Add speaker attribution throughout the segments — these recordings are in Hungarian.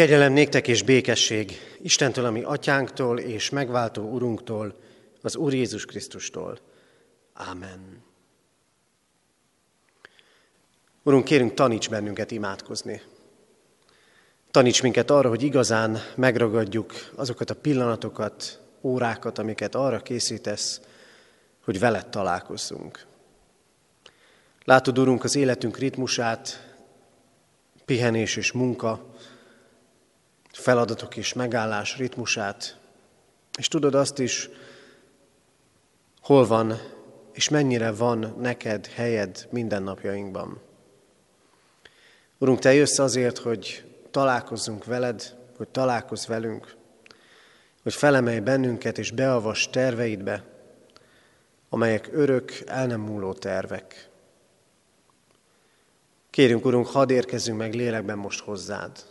Speaker 1: Kegyelem néktek és békesség Istentől, ami atyánktól és megváltó Urunktól, az Úr Jézus Krisztustól. Ámen. Urunk, kérünk, taníts bennünket imádkozni. Taníts minket arra, hogy igazán megragadjuk azokat a pillanatokat, órákat, amiket arra készítesz, hogy veled találkozzunk. Látod, Urunk, az életünk ritmusát, pihenés és munka, feladatok és megállás ritmusát, és tudod azt is, hol van és mennyire van neked helyed mindennapjainkban. Urunk, Te jössz azért, hogy találkozzunk veled, hogy találkozz velünk, hogy felemelj bennünket és beavas terveidbe, amelyek örök, el nem múló tervek. Kérünk, Urunk, hadd érkezzünk meg lélekben most hozzád.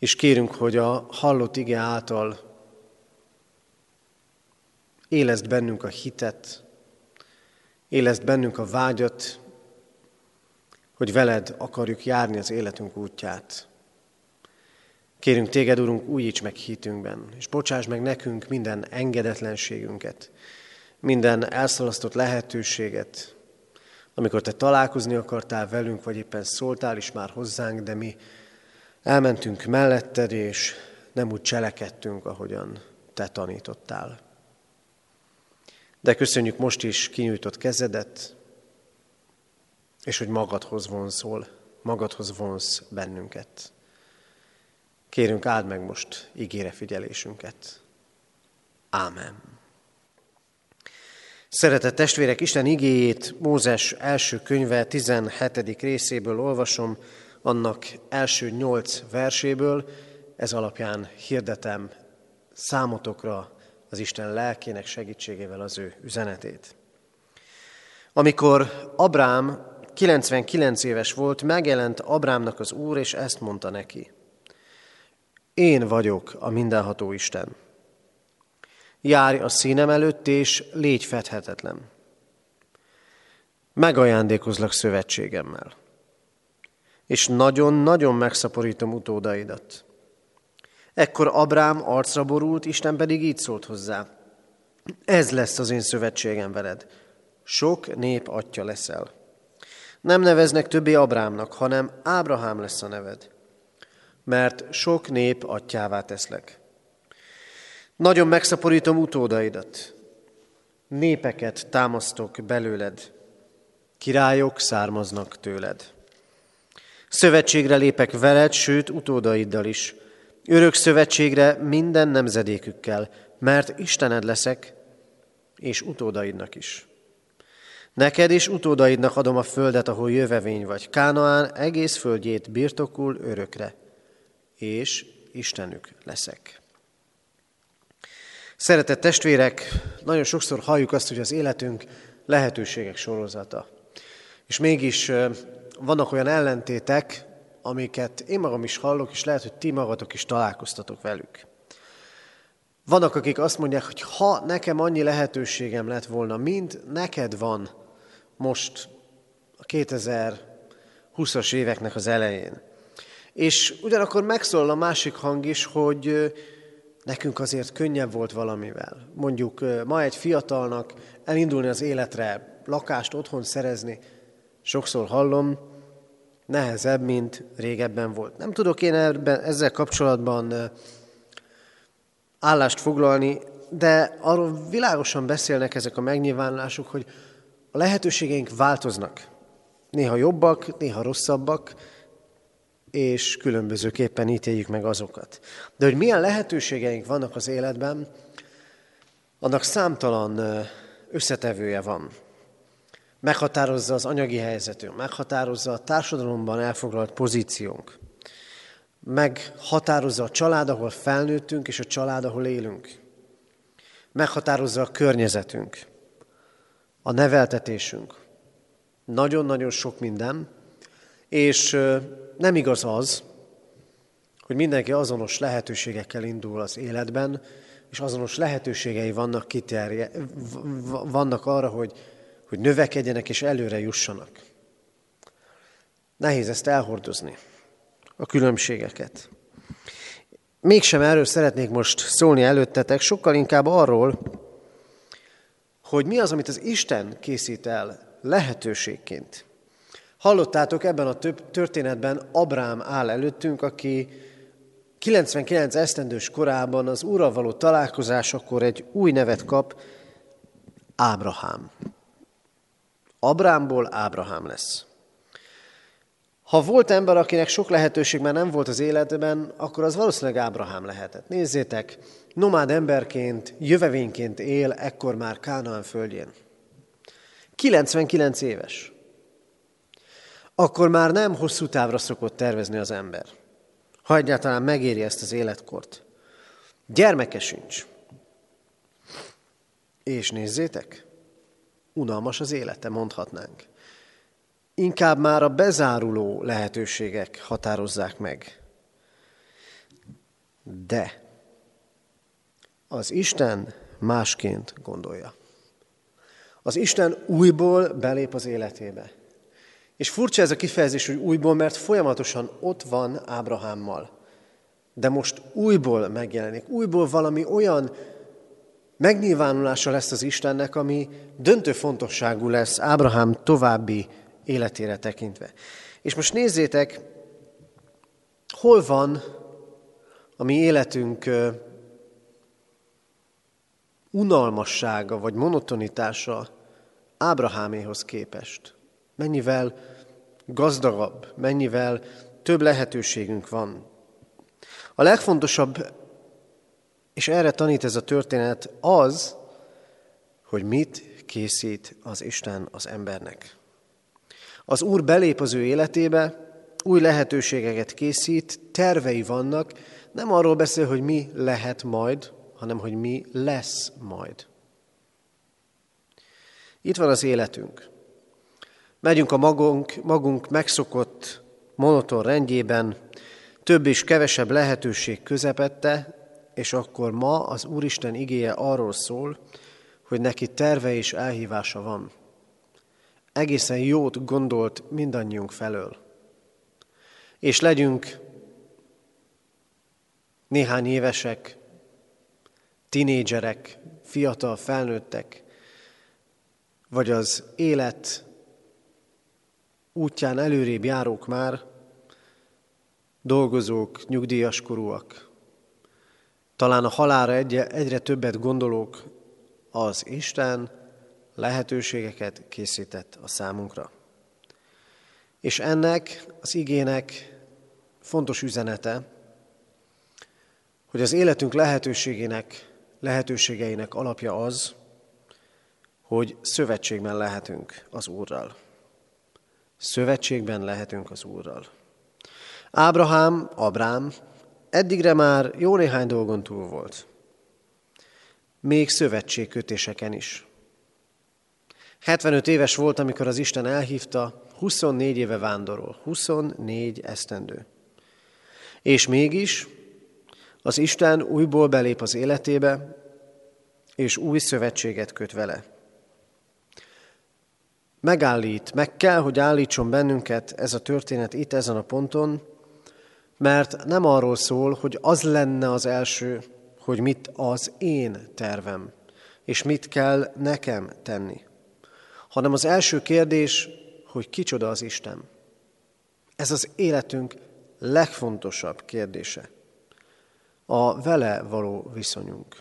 Speaker 1: És kérünk, hogy a hallott ige által éleszt bennünk a hitet, éleszt bennünk a vágyat, hogy veled akarjuk járni az életünk útját. Kérünk téged, Urunk, újíts meg hitünkben, és bocsáss meg nekünk minden engedetlenségünket, minden elszalasztott lehetőséget, amikor te találkozni akartál velünk, vagy éppen szóltál is már hozzánk, de mi elmentünk melletted, és nem úgy cselekedtünk, ahogyan te tanítottál. De köszönjük most is kinyújtott kezedet, és hogy magadhoz vonzol, magadhoz vonz bennünket. Kérünk, áld meg most ígére figyelésünket. Ámen. Szeretett testvérek, Isten igéjét Mózes első könyve 17. részéből olvasom, annak első nyolc verséből, ez alapján hirdetem számotokra az Isten lelkének segítségével az ő üzenetét. Amikor Abrám 99 éves volt, megjelent Abrámnak az Úr, és ezt mondta neki. Én vagyok a mindenható Isten. Járj a színem előtt, és légy fedhetetlen. Megajándékozlak szövetségemmel. És nagyon-nagyon megszaporítom utódaidat. Ekkor Abrám arcra borult, Isten pedig így szólt hozzá. Ez lesz az én szövetségem veled. Sok nép atya leszel. Nem neveznek többé Abrámnak, hanem Ábrahám lesz a neved. Mert sok nép atyává teszlek. Nagyon megszaporítom utódaidat. Népeket támasztok belőled. Királyok származnak tőled. Szövetségre lépek veled, sőt utódaiddal is. Örök szövetségre minden nemzedékükkel, mert Istened leszek, és utódaidnak is. Neked és utódaidnak adom a földet, ahol jövevény vagy. Kánaán egész földjét birtokul örökre, és Istenük leszek. Szeretett testvérek, nagyon sokszor halljuk azt, hogy az életünk lehetőségek sorozata. És mégis vannak olyan ellentétek, amiket én magam is hallok, és lehet, hogy ti magatok is találkoztatok velük. Vannak, akik azt mondják, hogy ha nekem annyi lehetőségem lett volna, mint neked van most a 2020-as éveknek az elején. És ugyanakkor megszólal a másik hang is, hogy nekünk azért könnyebb volt valamivel. Mondjuk ma egy fiatalnak elindulni az életre, lakást otthon szerezni, sokszor hallom, nehezebb, mint régebben volt. Nem tudok én ebben, ezzel kapcsolatban állást foglalni, de arról világosan beszélnek ezek a megnyilvánulások, hogy a lehetőségeink változnak. Néha jobbak, néha rosszabbak, és különbözőképpen ítéljük meg azokat. De hogy milyen lehetőségeink vannak az életben, annak számtalan összetevője van. Meghatározza az anyagi helyzetünk, meghatározza a társadalomban elfoglalt pozíciónk, meghatározza a család, ahol felnőttünk, és a család, ahol élünk. Meghatározza a környezetünk, a neveltetésünk. Nagyon-nagyon sok minden, és nem igaz az, hogy mindenki azonos lehetőségekkel indul az életben, és azonos lehetőségei vannak, kiterje, vannak arra, hogy, hogy növekedjenek és előre jussanak. Nehéz ezt elhordozni. a különbségeket. Mégsem erről szeretnék most szólni előttetek, sokkal inkább arról, hogy mi az, amit az Isten készít el lehetőségként. Hallottátok ebben a több történetben Abrám áll előttünk, aki 99 esztendős korában az Úrral való találkozásakor egy új nevet kap, Ábrahám. Abrámból Ábrahám lesz. Ha volt ember, akinek sok lehetőség már nem volt az életben, akkor az valószínűleg Ábrahám lehetett. Nézzétek, nomád emberként, jövevényként él ekkor már Kánaán földjén. 99 éves. Akkor már nem hosszú távra szokott tervezni az ember. Ha egyáltalán megéri ezt az életkort. Gyermeke sincs. És nézzétek, unalmas az élete, mondhatnánk. Inkább már a bezáruló lehetőségek határozzák meg. De az Isten másként gondolja. Az Isten újból belép az életébe. És furcsa ez a kifejezés, hogy újból, mert folyamatosan ott van Ábrahámmal. De most újból megjelenik, újból valami olyan megnyilvánulása lesz az Istennek, ami döntő fontosságú lesz Ábrahám további életére tekintve. És most nézzétek, hol van a mi életünk unalmassága vagy monotonitása Ábraháméhoz képest. Mennyivel gazdagabb, mennyivel több lehetőségünk van. A legfontosabb, és erre tanít ez a történet, az, hogy mit készít az Isten az embernek. Az Úr belép az ő életébe, új lehetőségeket készít, tervei vannak, nem arról beszél, hogy mi lehet majd, hanem hogy mi lesz majd. Itt van az életünk. Megyünk a magunk, magunk megszokott, monoton rendjében, több és kevesebb lehetőség közepette, és akkor ma az Úristen igéje arról szól, hogy neki terve és elhívása van. Egészen jót gondolt mindannyiunk felől. És legyünk néhány évesek, tinédzserek, fiatal felnőttek, vagy az élet útján előrébb járók már, dolgozók, nyugdíjas korúak, talán a halára egyre többet gondolók, az Isten lehetőségeket készített a számunkra. És ennek az igének fontos üzenete, hogy az életünk lehetőségének, lehetőségeinek alapja az, hogy szövetségben lehetünk az Úrral. Szövetségben lehetünk az Úrral. Ábrahám, Abrám eddigre már jó néhány dolgon túl volt. Még szövetségkötéseken is. 75 éves volt, amikor az Isten elhívta, 24 éve vándorol, 24 esztendő. És mégis az Isten újból belép az életébe, és új szövetséget köt vele. Megállít, meg kell, hogy állítson bennünket ez a történet itt, ezen a ponton, mert nem arról szól, hogy az lenne az első, hogy mit az én tervem, és mit kell nekem tenni, hanem az első kérdés, hogy kicsoda az Isten. Ez az életünk legfontosabb kérdése. A vele való viszonyunk.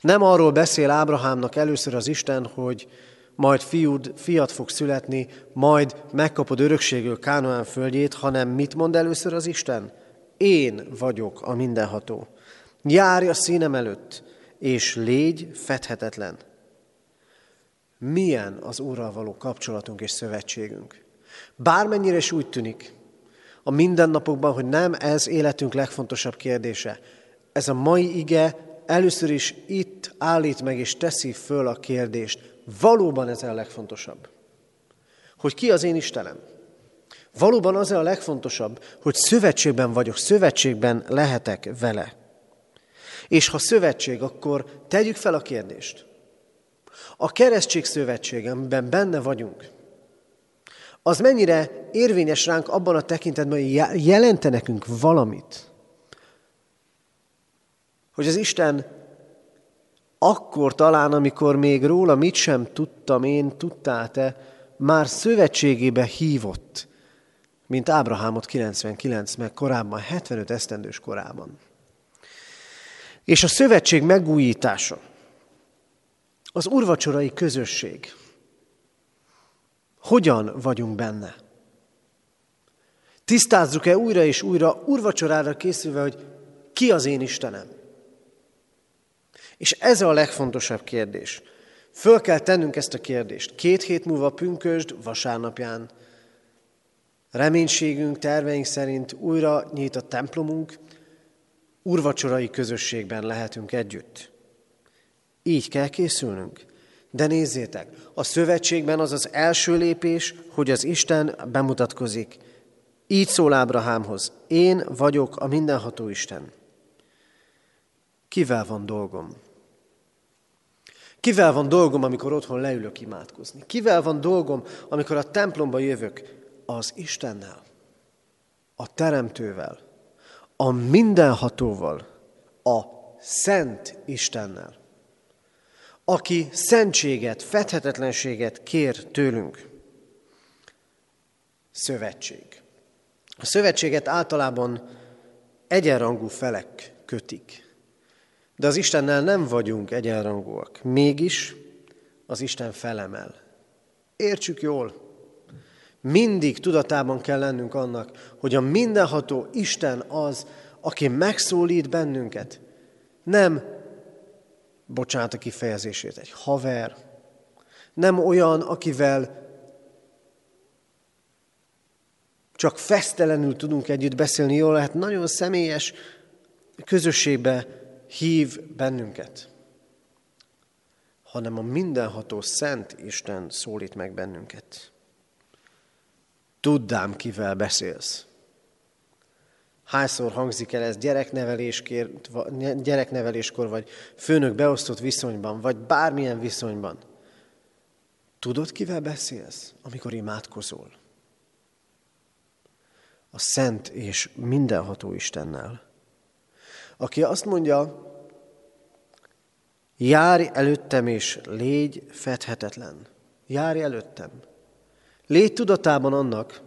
Speaker 1: Nem arról beszél Ábrahámnak először az Isten, hogy majd fiúd, fiat fog születni, majd megkapod örökségül Kánoán földjét, hanem mit mond először az Isten? Én vagyok a mindenható. Járj a színem előtt, és légy fedhetetlen. Milyen az Úrral való kapcsolatunk és szövetségünk? Bármennyire is úgy tűnik a mindennapokban, hogy nem ez életünk legfontosabb kérdése. Ez a mai ige először is itt állít meg és teszi föl a kérdést, Valóban ez a legfontosabb. Hogy ki az én Istenem? Valóban az a legfontosabb, hogy szövetségben vagyok, szövetségben lehetek vele. És ha szövetség, akkor tegyük fel a kérdést. A keresztség szövetség, amiben benne vagyunk, az mennyire érvényes ránk abban a tekintetben, hogy jelente nekünk valamit. Hogy az Isten akkor talán, amikor még róla mit sem tudtam én, tudtál te, már szövetségébe hívott, mint Ábrahámot 99, meg korábban 75 esztendős korában. És a szövetség megújítása, az urvacsorai közösség, hogyan vagyunk benne? Tisztázzuk-e újra és újra urvacsorára készülve, hogy ki az én Istenem? És ez a legfontosabb kérdés. Föl kell tennünk ezt a kérdést. Két hét múlva pünkösd, vasárnapján. Reménységünk, terveink szerint újra nyílt a templomunk, urvacsorai közösségben lehetünk együtt. Így kell készülnünk. De nézzétek, a szövetségben az az első lépés, hogy az Isten bemutatkozik. Így szól Ábrahámhoz, én vagyok a mindenható Isten. Kivel van dolgom? Kivel van dolgom, amikor otthon leülök imádkozni? Kivel van dolgom, amikor a templomba jövök? Az Istennel, a Teremtővel, a mindenhatóval, a Szent Istennel, aki szentséget, fedhetetlenséget kér tőlünk. Szövetség. A szövetséget általában egyenrangú felek kötik. De az Istennel nem vagyunk egyenrangúak. Mégis az Isten felemel. Értsük jól. Mindig tudatában kell lennünk annak, hogy a mindenható Isten az, aki megszólít bennünket. Nem, bocsánat a kifejezését, egy haver, nem olyan, akivel csak fesztelenül tudunk együtt beszélni, jól lehet, nagyon személyes közösségbe hív bennünket, hanem a mindenható Szent Isten szólít meg bennünket. Tuddám, kivel beszélsz. Hányszor hangzik el ez gyerekneveléskor, vagy főnök beosztott viszonyban, vagy bármilyen viszonyban. Tudod, kivel beszélsz, amikor imádkozol? A Szent és mindenható Istennel aki azt mondja, járj előttem és légy fedhetetlen. Járj előttem. Légy tudatában annak,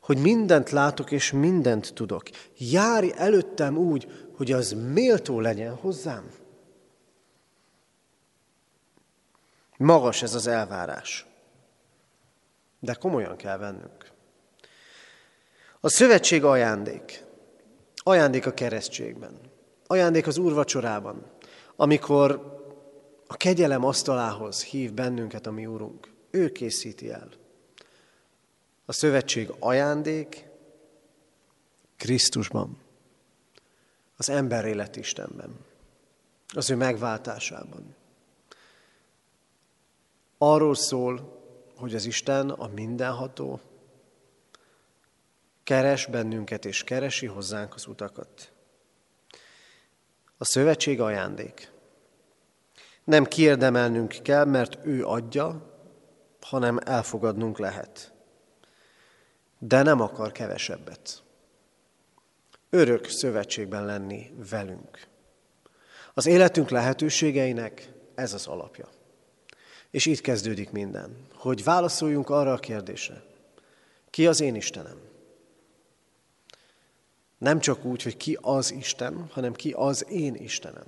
Speaker 1: hogy mindent látok és mindent tudok. Járj előttem úgy, hogy az méltó legyen hozzám. Magas ez az elvárás. De komolyan kell vennünk. A szövetség ajándék. Ajándék a keresztségben. Ajándék az úrvacsorában, amikor a kegyelem asztalához hív bennünket a mi úrunk. Ő készíti el. A szövetség ajándék Krisztusban, az ember élet Istenben, az ő megváltásában. Arról szól, hogy az Isten a mindenható, keres bennünket és keresi hozzánk az utakat. A szövetség ajándék. Nem kiérdemelnünk kell, mert ő adja, hanem elfogadnunk lehet. De nem akar kevesebbet. Örök szövetségben lenni velünk. Az életünk lehetőségeinek ez az alapja. És itt kezdődik minden, hogy válaszoljunk arra a kérdésre. Ki az én Istenem? Nem csak úgy, hogy ki az Isten, hanem ki az én Istenem.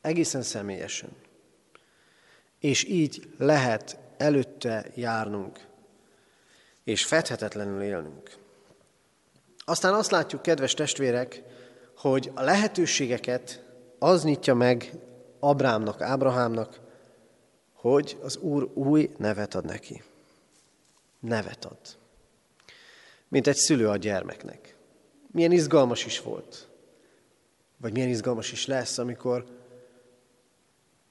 Speaker 1: Egészen személyesen. És így lehet előtte járnunk, és fedhetetlenül élnünk. Aztán azt látjuk, kedves testvérek, hogy a lehetőségeket az nyitja meg Abrámnak, Ábrahámnak, hogy az Úr új nevet ad neki. Nevet ad. Mint egy szülő a gyermeknek milyen izgalmas is volt, vagy milyen izgalmas is lesz, amikor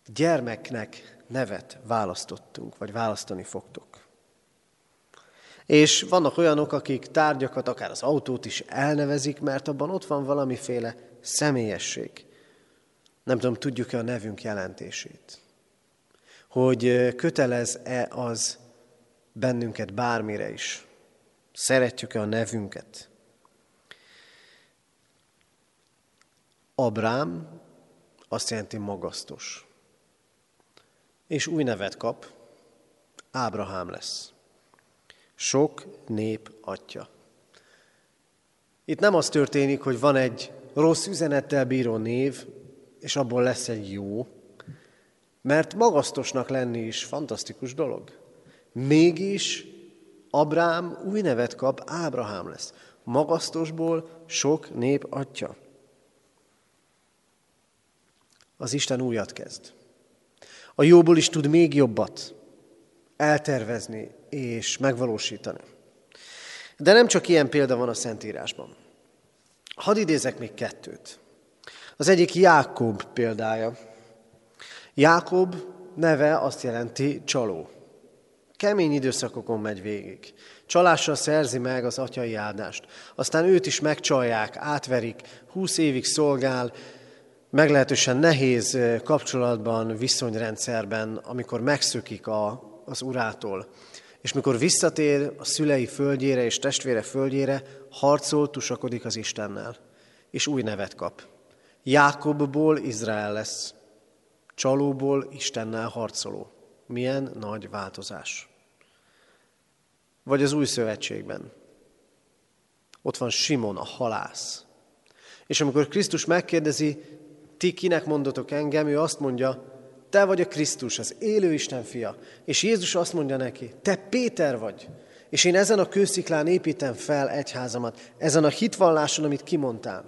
Speaker 1: gyermeknek nevet választottunk, vagy választani fogtok. És vannak olyanok, akik tárgyakat, akár az autót is elnevezik, mert abban ott van valamiféle személyesség. Nem tudom, tudjuk-e a nevünk jelentését. Hogy kötelez-e az bennünket bármire is. Szeretjük-e a nevünket? Abrám azt jelenti magasztos. És új nevet kap, Ábrahám lesz. Sok nép atya. Itt nem az történik, hogy van egy rossz üzenettel bíró név, és abból lesz egy jó, mert magasztosnak lenni is fantasztikus dolog. Mégis Abrám új nevet kap, Ábrahám lesz. Magasztosból sok nép atya. Az Isten újat kezd. A jóból is tud még jobbat eltervezni és megvalósítani. De nem csak ilyen példa van a Szentírásban. Hadd idézek még kettőt. Az egyik Jákob példája. Jákob neve azt jelenti csaló. Kemény időszakokon megy végig. Csalással szerzi meg az atyai áldást. Aztán őt is megcsalják, átverik, húsz évig szolgál, meglehetősen nehéz kapcsolatban, viszonyrendszerben, amikor megszökik a, az urától. És mikor visszatér a szülei földjére és testvére földjére, harcol, tusakodik az Istennel, és új nevet kap. Jákobból Izrael lesz, csalóból Istennel harcoló. Milyen nagy változás. Vagy az új szövetségben. Ott van Simon, a halász. És amikor Krisztus megkérdezi, ti kinek mondotok engem, ő azt mondja, te vagy a Krisztus, az élő Isten fia. És Jézus azt mondja neki, te Péter vagy, és én ezen a kősziklán építem fel egyházamat, ezen a hitvalláson, amit kimondtál.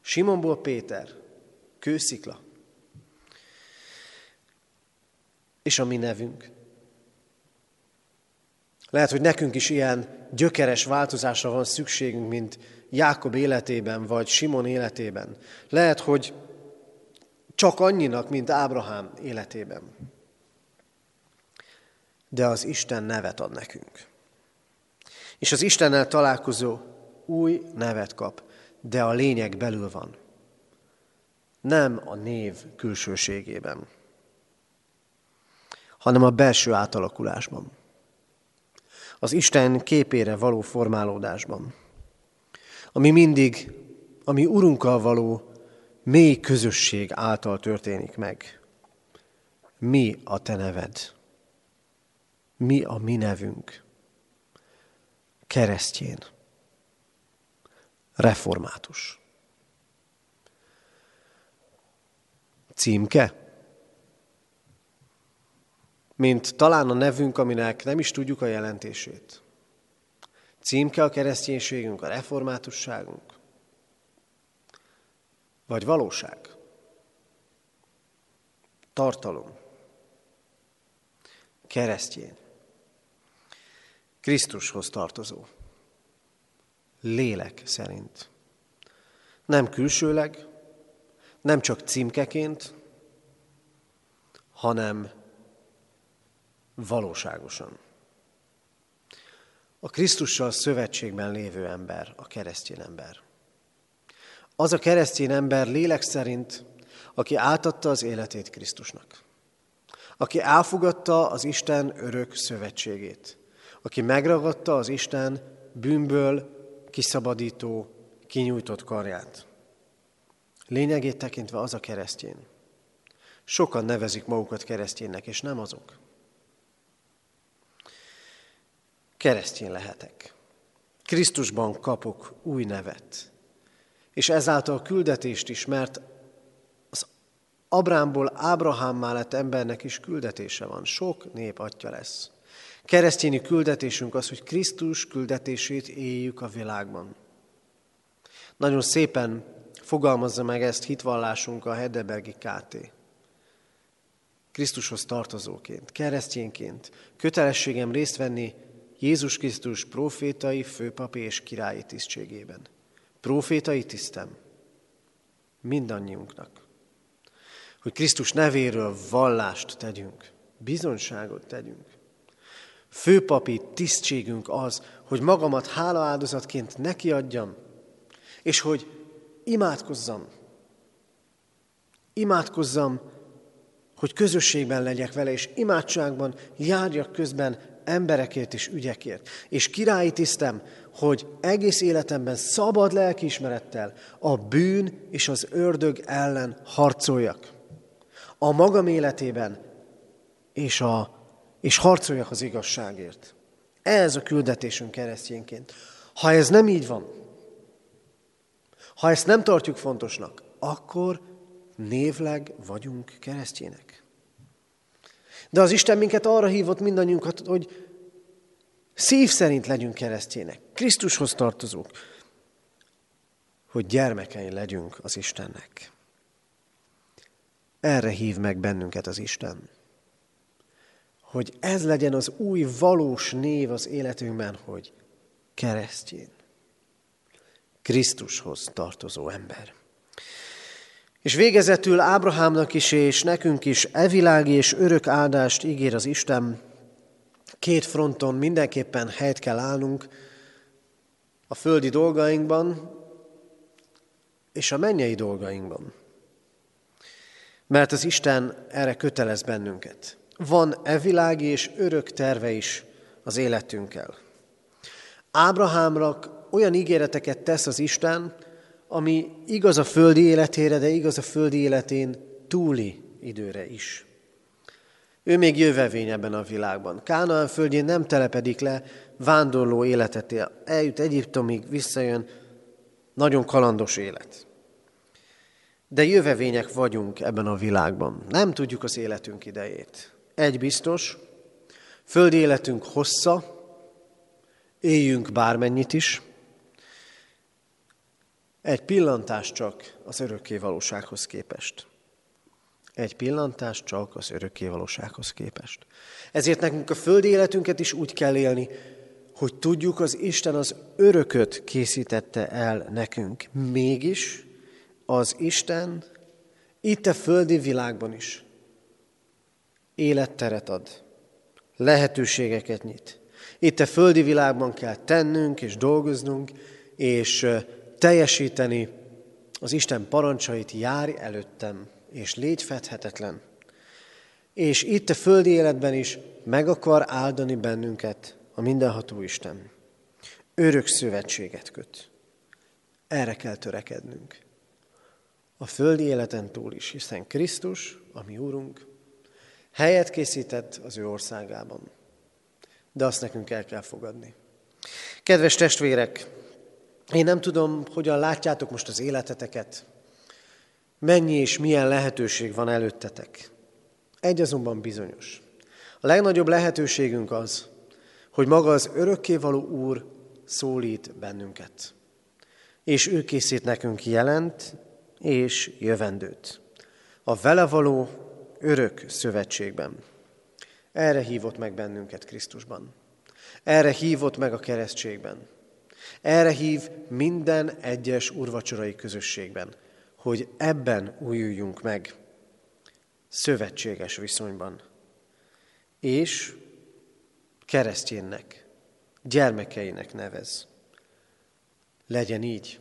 Speaker 1: Simonból Péter, kőszikla. És a mi nevünk. Lehet, hogy nekünk is ilyen gyökeres változásra van szükségünk, mint Jákob életében, vagy Simon életében. Lehet, hogy csak annyinak, mint Ábrahám életében. De az Isten nevet ad nekünk. És az Istennel találkozó új nevet kap, de a lényeg belül van. Nem a név külsőségében, hanem a belső átalakulásban. Az Isten képére való formálódásban. Ami mindig, ami Urunkkal való mély közösség által történik meg. Mi a te neved? Mi a mi nevünk? Keresztjén. Református. Címke? Mint talán a nevünk, aminek nem is tudjuk a jelentését. Címke a kereszténységünk, a reformátusságunk. Vagy valóság? Tartalom. Keresztjén. Krisztushoz tartozó. Lélek szerint. Nem külsőleg, nem csak címkeként, hanem valóságosan. A Krisztussal szövetségben lévő ember, a keresztény ember. Az a keresztény ember lélek szerint, aki átadta az életét Krisztusnak. Aki elfogadta az Isten örök szövetségét. Aki megragadta az Isten bűnből kiszabadító, kinyújtott karját. Lényegét tekintve az a keresztény. Sokan nevezik magukat kereszténynek, és nem azok. Keresztény lehetek. Krisztusban kapok új nevet és ezáltal küldetést is, mert az Abrámból Ábrahámmá lett embernek is küldetése van. Sok nép atya lesz. Keresztényi küldetésünk az, hogy Krisztus küldetését éljük a világban. Nagyon szépen fogalmazza meg ezt hitvallásunk a Hedebergi KT. Krisztushoz tartozóként, keresztényként kötelességem részt venni Jézus Krisztus profétai, főpapi és királyi tisztségében. Profétai tisztem mindannyiunknak, hogy Krisztus nevéről vallást tegyünk, bizonyságot tegyünk. Főpapi tisztségünk az, hogy magamat hálaáldozatként nekiadjam, és hogy imádkozzam. Imádkozzam, hogy közösségben legyek vele, és imádságban járjak közben emberekért és ügyekért. És királyi tisztem, hogy egész életemben szabad lelkiismerettel a bűn és az ördög ellen harcoljak. A magam életében, és, a, és harcoljak az igazságért. Ez a küldetésünk keresztényként. Ha ez nem így van, ha ezt nem tartjuk fontosnak, akkor névleg vagyunk keresztjének. De az Isten minket arra hívott mindannyiunkat, hogy szív szerint legyünk keresztjének, Krisztushoz tartozók, hogy gyermekei legyünk az Istennek. Erre hív meg bennünket az Isten. Hogy ez legyen az új valós név az életünkben, hogy keresztjén. Krisztushoz tartozó ember. És végezetül Ábrahámnak is és nekünk is evilági és örök áldást ígér az Isten. Két fronton mindenképpen helyt kell állnunk a földi dolgainkban és a mennyei dolgainkban. Mert az Isten erre kötelez bennünket. Van evilági és örök terve is az életünkkel. Ábrahámnak olyan ígéreteket tesz az Isten, ami igaz a földi életére, de igaz a földi életén túli időre is. Ő még jövevény ebben a világban. Kánaán földjén nem telepedik le, vándorló életet él. Eljut Egyiptomig, visszajön, nagyon kalandos élet. De jövevények vagyunk ebben a világban. Nem tudjuk az életünk idejét. Egy biztos, földi életünk hossza, éljünk bármennyit is, egy pillantás csak az örökké valósághoz képest. Egy pillantás csak az örökké valósághoz képest. Ezért nekünk a földi életünket is úgy kell élni, hogy tudjuk, az Isten az örököt készítette el nekünk. Mégis az Isten itt a földi világban is életteret ad, lehetőségeket nyit. Itt a földi világban kell tennünk és dolgoznunk, és teljesíteni az Isten parancsait, járj előttem, és légy fedhetetlen. És itt a földi életben is meg akar áldani bennünket a mindenható Isten. Örök szövetséget köt. Erre kell törekednünk. A földi életen túl is, hiszen Krisztus, a mi Úrunk, helyet készített az ő országában. De azt nekünk el kell fogadni. Kedves testvérek, én nem tudom, hogyan látjátok most az életeteket, mennyi és milyen lehetőség van előttetek. Egy azonban bizonyos. A legnagyobb lehetőségünk az, hogy maga az örökkévaló Úr szólít bennünket. És ő készít nekünk jelent és jövendőt. A vele való örök szövetségben. Erre hívott meg bennünket Krisztusban. Erre hívott meg a keresztségben. Erre hív minden egyes urvacsorai közösségben, hogy ebben újuljunk meg, szövetséges viszonyban. És keresztjénnek, gyermekeinek nevez. Legyen így.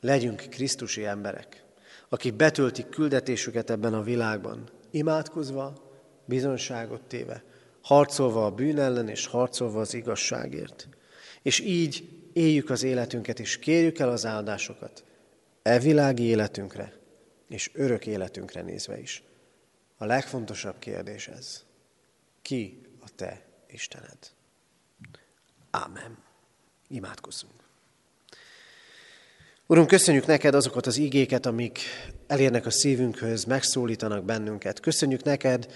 Speaker 1: Legyünk Krisztusi emberek, akik betöltik küldetésüket ebben a világban, imádkozva, bizonságot téve, harcolva a bűn ellen és harcolva az igazságért. És így éljük az életünket, és kérjük el az áldásokat, e világi életünkre, és örök életünkre nézve is. A legfontosabb kérdés ez. Ki a te Istened? Ámen. Imádkozzunk. Urunk, köszönjük neked azokat az igéket, amik elérnek a szívünkhöz, megszólítanak bennünket. Köszönjük neked,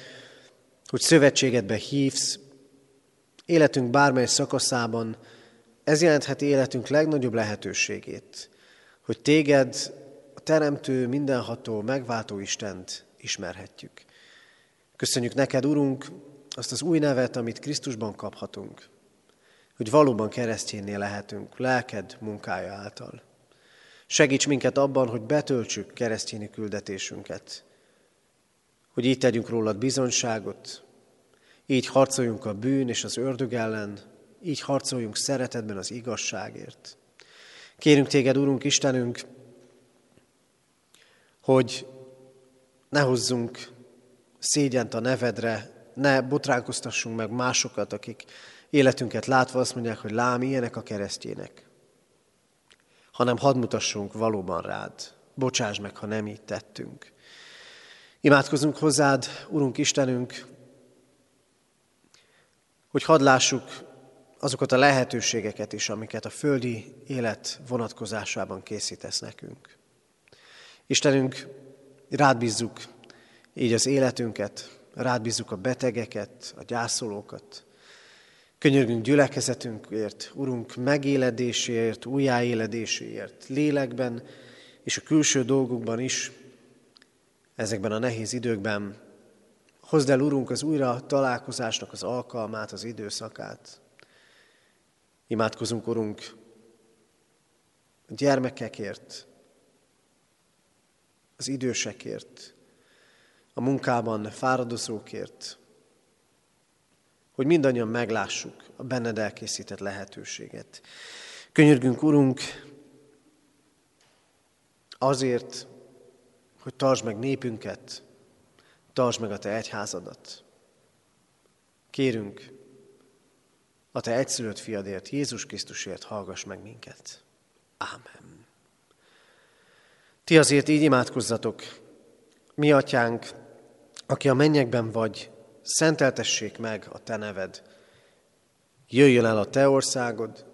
Speaker 1: hogy szövetségedbe hívsz, életünk bármely szakaszában, ez jelentheti életünk legnagyobb lehetőségét, hogy téged, a Teremtő, mindenható, megváltó Istent ismerhetjük. Köszönjük neked, Urunk, azt az új nevet, amit Krisztusban kaphatunk, hogy valóban keresztjénné lehetünk, lelked munkája által. Segíts minket abban, hogy betöltsük keresztjéni küldetésünket, hogy így tegyünk rólad bizonyságot, így harcoljunk a bűn és az ördög ellen, így harcoljunk szeretetben az igazságért. Kérünk téged, Urunk Istenünk, hogy ne hozzunk szégyent a nevedre, ne botránkoztassunk meg másokat, akik életünket látva azt mondják, hogy lám, ilyenek a keresztjének, hanem hadd mutassunk valóban rád. Bocsáss meg, ha nem így tettünk. Imádkozunk hozzád, Urunk Istenünk, hogy hadd lássuk azokat a lehetőségeket is, amiket a földi élet vonatkozásában készítesz nekünk. Istenünk, rád bízzuk így az életünket, rád bízzuk a betegeket, a gyászolókat. Könyörgünk gyülekezetünkért, Urunk megéledéséért, újjáéledéséért, lélekben és a külső dolgokban is, ezekben a nehéz időkben. Hozd el, Urunk, az újra találkozásnak az alkalmát, az időszakát. Imádkozunk, Urunk, a gyermekekért, az idősekért, a munkában fáradozókért, hogy mindannyian meglássuk a benned elkészített lehetőséget. Könyörgünk, Urunk, azért, hogy tartsd meg népünket, tartsd meg a Te egyházadat. Kérünk, a Te egyszülött fiadért, Jézus Krisztusért hallgass meg minket. Ámen. Ti azért így imádkozzatok, mi atyánk, aki a mennyekben vagy, szenteltessék meg a Te neved. Jöjjön el a Te országod,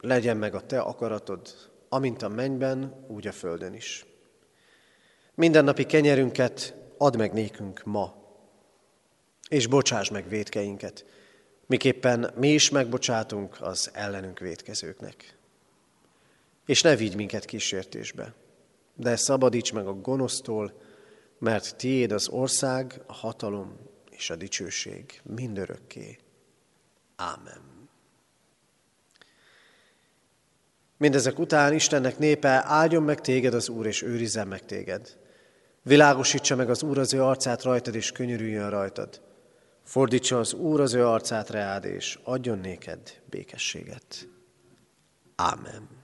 Speaker 1: legyen meg a Te akaratod, amint a mennyben, úgy a földön is. Mindennapi kenyerünket add meg nékünk ma, és bocsáss meg védkeinket, miképpen mi is megbocsátunk az ellenünk védkezőknek. És ne vigy minket kísértésbe, de szabadíts meg a gonosztól, mert tiéd az ország, a hatalom és a dicsőség mindörökké. Ámen. Mindezek után Istennek népe áldjon meg téged az Úr, és őrizzen meg téged. Világosítsa meg az Úr az ő arcát rajtad, és könyörüljön rajtad. Fordítsa az Úr az ő arcát reád, és adjon néked békességet. Ámen.